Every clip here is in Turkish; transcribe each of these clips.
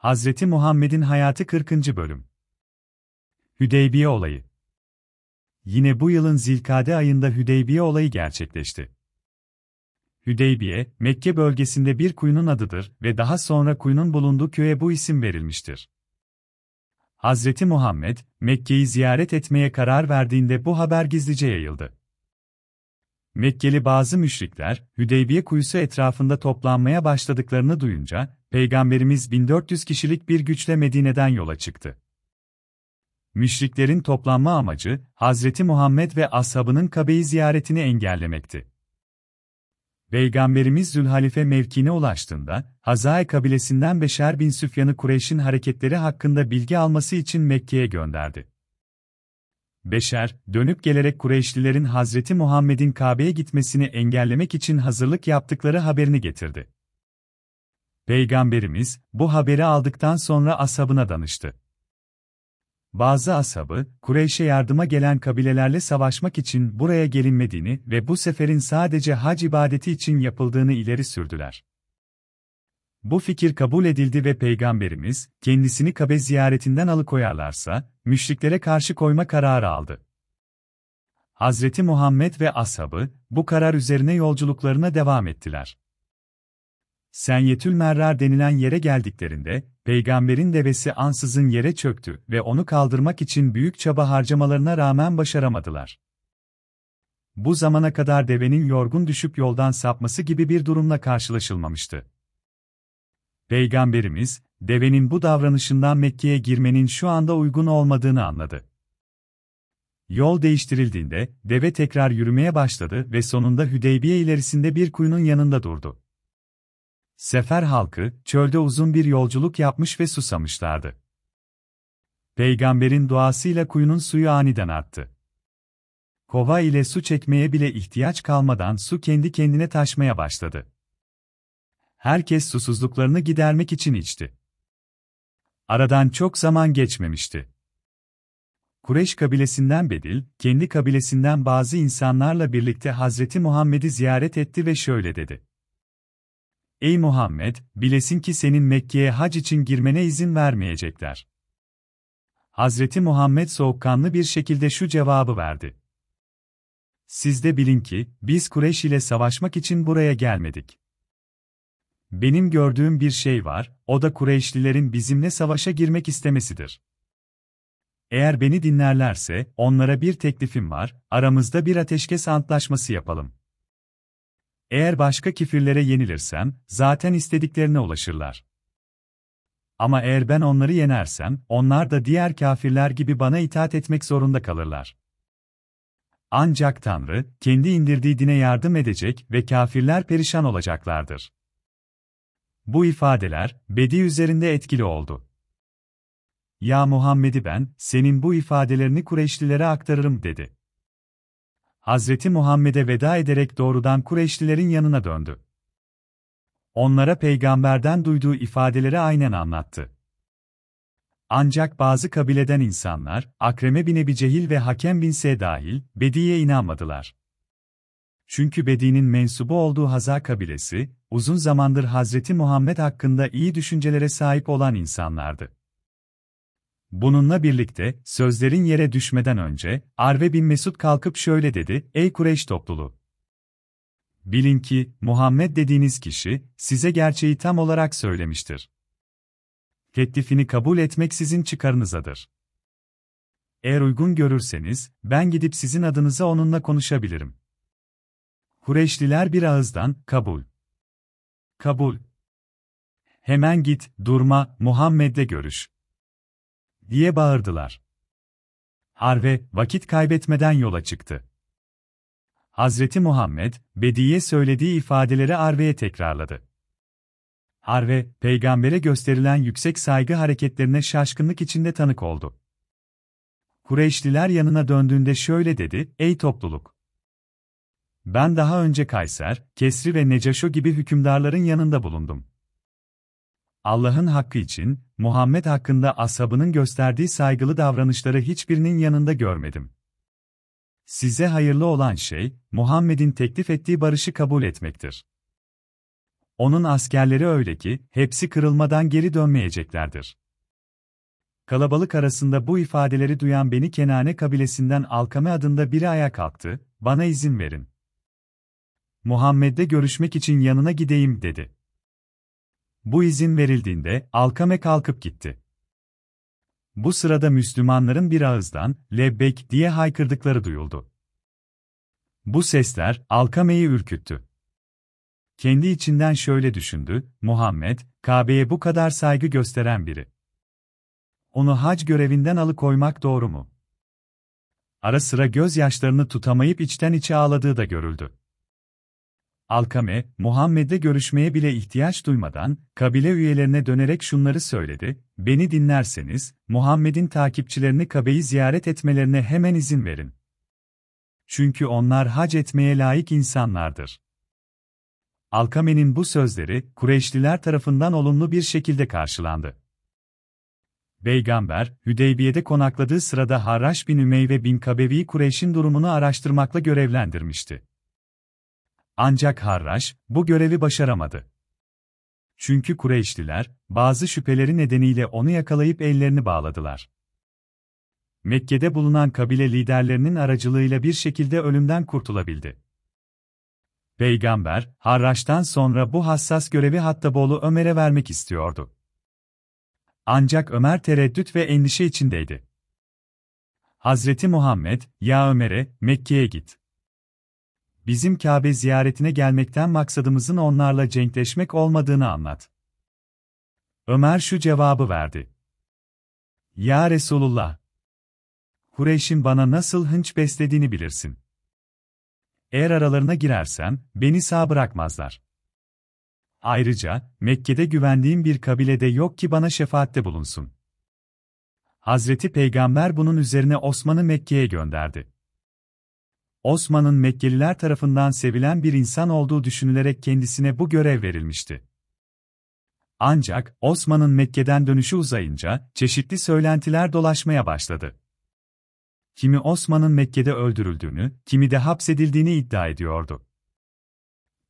Hazreti Muhammed'in hayatı 40. bölüm. Hüdeybiye olayı. Yine bu yılın Zilkade ayında Hüdeybiye olayı gerçekleşti. Hüdeybiye, Mekke bölgesinde bir kuyunun adıdır ve daha sonra kuyunun bulunduğu köye bu isim verilmiştir. Hazreti Muhammed, Mekke'yi ziyaret etmeye karar verdiğinde bu haber gizlice yayıldı. Mekkeli bazı müşrikler, Hüdeybiye kuyusu etrafında toplanmaya başladıklarını duyunca, Peygamberimiz 1400 kişilik bir güçle Medine'den yola çıktı. Müşriklerin toplanma amacı, Hazreti Muhammed ve ashabının Kabe'yi ziyaretini engellemekti. Peygamberimiz Zülhalife mevkine ulaştığında, Hazae kabilesinden Beşer bin Süfyan'ı Kureyş'in hareketleri hakkında bilgi alması için Mekke'ye gönderdi. Beşer, dönüp gelerek Kureyşlilerin Hazreti Muhammed'in Kabe'ye gitmesini engellemek için hazırlık yaptıkları haberini getirdi. Peygamberimiz, bu haberi aldıktan sonra ashabına danıştı. Bazı ashabı, Kureyş'e yardıma gelen kabilelerle savaşmak için buraya gelinmediğini ve bu seferin sadece hac ibadeti için yapıldığını ileri sürdüler. Bu fikir kabul edildi ve Peygamberimiz, kendisini Kabe ziyaretinden alıkoyarlarsa, müşriklere karşı koyma kararı aldı. Hazreti Muhammed ve ashabı, bu karar üzerine yolculuklarına devam ettiler. Senyetül Merrar denilen yere geldiklerinde, peygamberin devesi ansızın yere çöktü ve onu kaldırmak için büyük çaba harcamalarına rağmen başaramadılar. Bu zamana kadar devenin yorgun düşüp yoldan sapması gibi bir durumla karşılaşılmamıştı. Peygamberimiz, devenin bu davranışından Mekke'ye girmenin şu anda uygun olmadığını anladı. Yol değiştirildiğinde, deve tekrar yürümeye başladı ve sonunda Hüdeybiye ilerisinde bir kuyunun yanında durdu. Sefer halkı, çölde uzun bir yolculuk yapmış ve susamışlardı. Peygamberin duasıyla kuyunun suyu aniden arttı. Kova ile su çekmeye bile ihtiyaç kalmadan su kendi kendine taşmaya başladı. Herkes susuzluklarını gidermek için içti. Aradan çok zaman geçmemişti. Kureş kabilesinden Bedil, kendi kabilesinden bazı insanlarla birlikte Hazreti Muhammed'i ziyaret etti ve şöyle dedi. Ey Muhammed, bilesin ki senin Mekke'ye hac için girmene izin vermeyecekler. Hazreti Muhammed soğukkanlı bir şekilde şu cevabı verdi. Siz de bilin ki, biz Kureyş ile savaşmak için buraya gelmedik. Benim gördüğüm bir şey var, o da Kureyşlilerin bizimle savaşa girmek istemesidir. Eğer beni dinlerlerse, onlara bir teklifim var, aramızda bir ateşkes antlaşması yapalım. Eğer başka kifirlere yenilirsem, zaten istediklerine ulaşırlar. Ama eğer ben onları yenersem, onlar da diğer kafirler gibi bana itaat etmek zorunda kalırlar. Ancak Tanrı, kendi indirdiği dine yardım edecek ve kafirler perişan olacaklardır. Bu ifadeler, Bedi üzerinde etkili oldu. Ya Muhammed'i ben, senin bu ifadelerini Kureyşlilere aktarırım dedi. Hazreti Muhammed'e veda ederek doğrudan Kureyşlilerin yanına döndü. Onlara peygamberden duyduğu ifadeleri aynen anlattı. Ancak bazı kabileden insanlar, Akreme bin Ebi Cehil ve Hakem bin Se dahil, Bedi'ye inanmadılar. Çünkü Bedi'nin mensubu olduğu Haza kabilesi, uzun zamandır Hazreti Muhammed hakkında iyi düşüncelere sahip olan insanlardı. Bununla birlikte, sözlerin yere düşmeden önce, Arve bin Mesud kalkıp şöyle dedi, Ey Kureyş topluluğu! Bilin ki, Muhammed dediğiniz kişi, size gerçeği tam olarak söylemiştir. Teklifini kabul etmek sizin çıkarınızadır. Eğer uygun görürseniz, ben gidip sizin adınıza onunla konuşabilirim. Kureyşliler bir ağızdan, kabul. Kabul. Hemen git, durma, Muhammed'le görüş diye bağırdılar. Harve, vakit kaybetmeden yola çıktı. Hazreti Muhammed, Bedi'ye söylediği ifadeleri Arve'ye tekrarladı. Harve, peygambere gösterilen yüksek saygı hareketlerine şaşkınlık içinde tanık oldu. Kureyşliler yanına döndüğünde şöyle dedi, ey topluluk! Ben daha önce Kayser, Kesri ve Necaşo gibi hükümdarların yanında bulundum. Allah'ın hakkı için, Muhammed hakkında ashabının gösterdiği saygılı davranışları hiçbirinin yanında görmedim. Size hayırlı olan şey, Muhammed'in teklif ettiği barışı kabul etmektir. onun askerleri öyle ki, hepsi kırılmadan geri dönmeyeceklerdir. Kalabalık arasında bu ifadeleri duyan Beni Kenane kabilesinden Alkame adında biri ayağa kalktı, bana izin verin. Muhammed'le görüşmek için yanına gideyim dedi. Bu izin verildiğinde Alkame kalkıp gitti. Bu sırada Müslümanların bir ağızdan lebbek diye haykırdıkları duyuldu. Bu sesler Alkame'yi ürküttü. Kendi içinden şöyle düşündü, Muhammed, Kabe'ye bu kadar saygı gösteren biri. Onu hac görevinden alıkoymak doğru mu? Ara sıra gözyaşlarını tutamayıp içten içe ağladığı da görüldü. Alkame, Muhammed'le görüşmeye bile ihtiyaç duymadan, kabile üyelerine dönerek şunları söyledi, beni dinlerseniz, Muhammed'in takipçilerini Kabe'yi ziyaret etmelerine hemen izin verin. Çünkü onlar hac etmeye layık insanlardır. Alkame'nin bu sözleri, Kureyşliler tarafından olumlu bir şekilde karşılandı. Peygamber, Hüdeybiye'de konakladığı sırada Harraş bin Ümeyve bin Kabevi Kureyş'in durumunu araştırmakla görevlendirmişti. Ancak Harraş, bu görevi başaramadı. Çünkü Kureyşliler, bazı şüpheleri nedeniyle onu yakalayıp ellerini bağladılar. Mekke'de bulunan kabile liderlerinin aracılığıyla bir şekilde ölümden kurtulabildi. Peygamber, Harraş'tan sonra bu hassas görevi Hattaboğlu Ömer'e vermek istiyordu. Ancak Ömer tereddüt ve endişe içindeydi. Hazreti Muhammed, ya Ömer'e, Mekke'ye git. Bizim Kabe ziyaretine gelmekten maksadımızın onlarla cenkleşmek olmadığını anlat. Ömer şu cevabı verdi. Ya Resulullah! Kureyş'in bana nasıl hınç beslediğini bilirsin. Eğer aralarına girersem, beni sağ bırakmazlar. Ayrıca, Mekke'de güvendiğim bir kabilede yok ki bana şefaatte bulunsun. Hazreti Peygamber bunun üzerine Osman'ı Mekke'ye gönderdi. Osman'ın Mekkeliler tarafından sevilen bir insan olduğu düşünülerek kendisine bu görev verilmişti. Ancak, Osman'ın Mekke'den dönüşü uzayınca, çeşitli söylentiler dolaşmaya başladı. Kimi Osman'ın Mekke'de öldürüldüğünü, kimi de hapsedildiğini iddia ediyordu.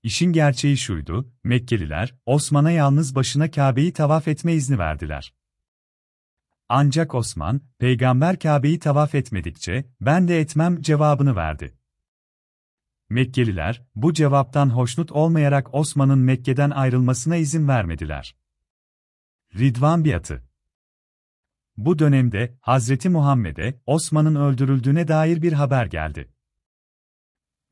İşin gerçeği şuydu, Mekkeliler, Osman'a yalnız başına Kabe'yi tavaf etme izni verdiler. Ancak Osman, peygamber Kabe'yi tavaf etmedikçe, ben de etmem cevabını verdi. Mekkeliler, bu cevaptan hoşnut olmayarak Osman'ın Mekke'den ayrılmasına izin vermediler. Ridvan biatı Bu dönemde, Hazreti Muhammed'e, Osman'ın öldürüldüğüne dair bir haber geldi.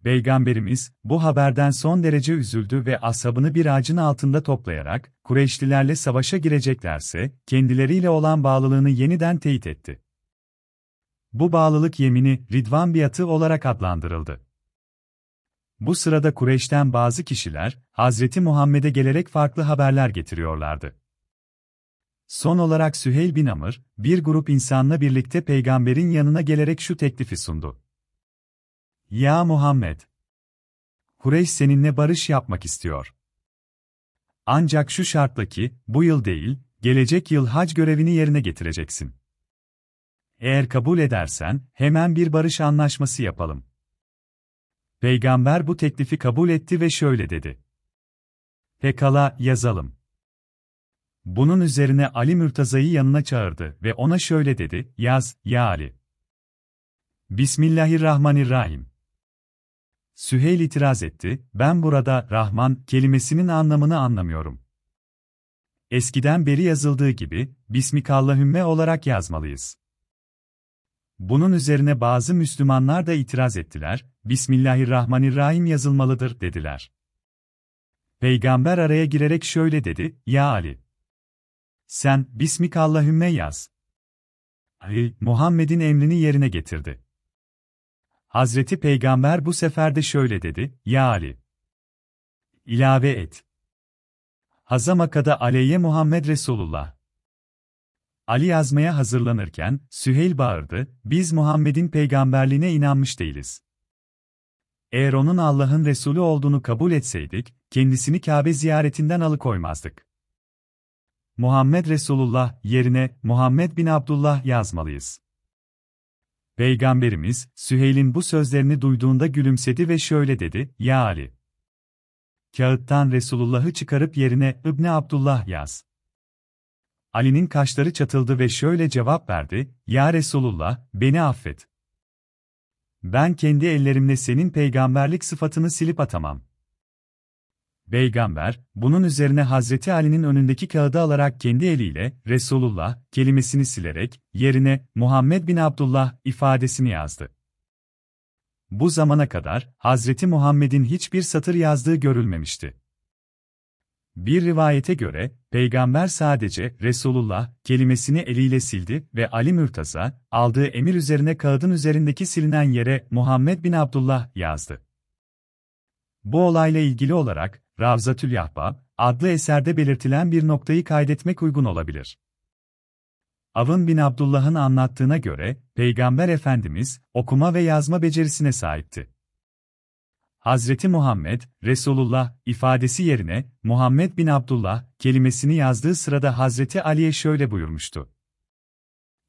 Peygamberimiz, bu haberden son derece üzüldü ve asabını bir ağacın altında toplayarak, Kureyşlilerle savaşa gireceklerse, kendileriyle olan bağlılığını yeniden teyit etti. Bu bağlılık yemini, Ridvan biatı olarak adlandırıldı. Bu sırada Kureyş'ten bazı kişiler, Hazreti Muhammed'e gelerek farklı haberler getiriyorlardı. Son olarak Süheyl bin Amr, bir grup insanla birlikte peygamberin yanına gelerek şu teklifi sundu. Ya Muhammed! Kureyş seninle barış yapmak istiyor. Ancak şu şartla ki, bu yıl değil, gelecek yıl hac görevini yerine getireceksin. Eğer kabul edersen, hemen bir barış anlaşması yapalım. Peygamber bu teklifi kabul etti ve şöyle dedi. Pekala, yazalım. Bunun üzerine Ali Mürtaza'yı yanına çağırdı ve ona şöyle dedi, yaz, ya Ali. Bismillahirrahmanirrahim. Süheyl itiraz etti, ben burada Rahman kelimesinin anlamını anlamıyorum. Eskiden beri yazıldığı gibi, Bismikallahümme olarak yazmalıyız. Bunun üzerine bazı Müslümanlar da itiraz ettiler, Bismillahirrahmanirrahim yazılmalıdır dediler. Peygamber araya girerek şöyle dedi, Ya Ali! Sen, Bismikallahümme yaz. Ali, Muhammed'in emrini yerine getirdi. Hazreti Peygamber bu sefer de şöyle dedi, Ya Ali! İlave et. Hazamaka'da aleyye Muhammed Resulullah. Ali yazmaya hazırlanırken, Süheyl bağırdı, biz Muhammed'in peygamberliğine inanmış değiliz. Eğer onun Allah'ın Resulü olduğunu kabul etseydik, kendisini Kabe ziyaretinden alıkoymazdık. Muhammed Resulullah yerine Muhammed bin Abdullah yazmalıyız. Peygamberimiz, Süheyl'in bu sözlerini duyduğunda gülümsedi ve şöyle dedi, Ya Ali! kağıttan Resulullah'ı çıkarıp yerine İbni Abdullah yaz. Ali'nin kaşları çatıldı ve şöyle cevap verdi, Ya Resulullah, beni affet. Ben kendi ellerimle senin peygamberlik sıfatını silip atamam. Peygamber, bunun üzerine Hazreti Ali'nin önündeki kağıdı alarak kendi eliyle, Resulullah, kelimesini silerek, yerine, Muhammed bin Abdullah, ifadesini yazdı. Bu zamana kadar, Hazreti Muhammed'in hiçbir satır yazdığı görülmemişti. Bir rivayete göre, peygamber sadece Resulullah kelimesini eliyle sildi ve Ali Mürtaza, aldığı emir üzerine kağıdın üzerindeki silinen yere Muhammed bin Abdullah yazdı. Bu olayla ilgili olarak, Ravzatül Yahbab adlı eserde belirtilen bir noktayı kaydetmek uygun olabilir. Avın bin Abdullah'ın anlattığına göre, Peygamber Efendimiz, okuma ve yazma becerisine sahipti. Hazreti Muhammed, Resulullah ifadesi yerine Muhammed bin Abdullah kelimesini yazdığı sırada Hazreti Ali'ye şöyle buyurmuştu.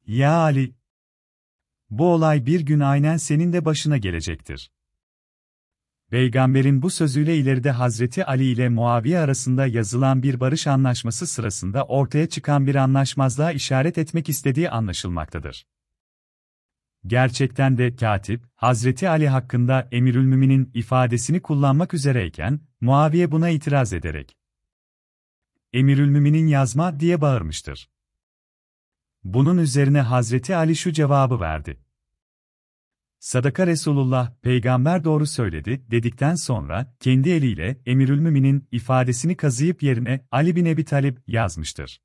Ya Ali! Bu olay bir gün aynen senin de başına gelecektir. Peygamberin bu sözüyle ileride Hazreti Ali ile Muaviye arasında yazılan bir barış anlaşması sırasında ortaya çıkan bir anlaşmazlığa işaret etmek istediği anlaşılmaktadır. Gerçekten de katip, Hazreti Ali hakkında Emirülmümin'in ifadesini kullanmak üzereyken, Muaviye buna itiraz ederek Emirülmümin'in yazma diye bağırmıştır. Bunun üzerine Hazreti Ali şu cevabı verdi. Sadaka Resulullah, peygamber doğru söyledi, dedikten sonra, kendi eliyle Emirülmümin'in ifadesini kazıyıp yerine Ali bin Ebi Talib yazmıştır.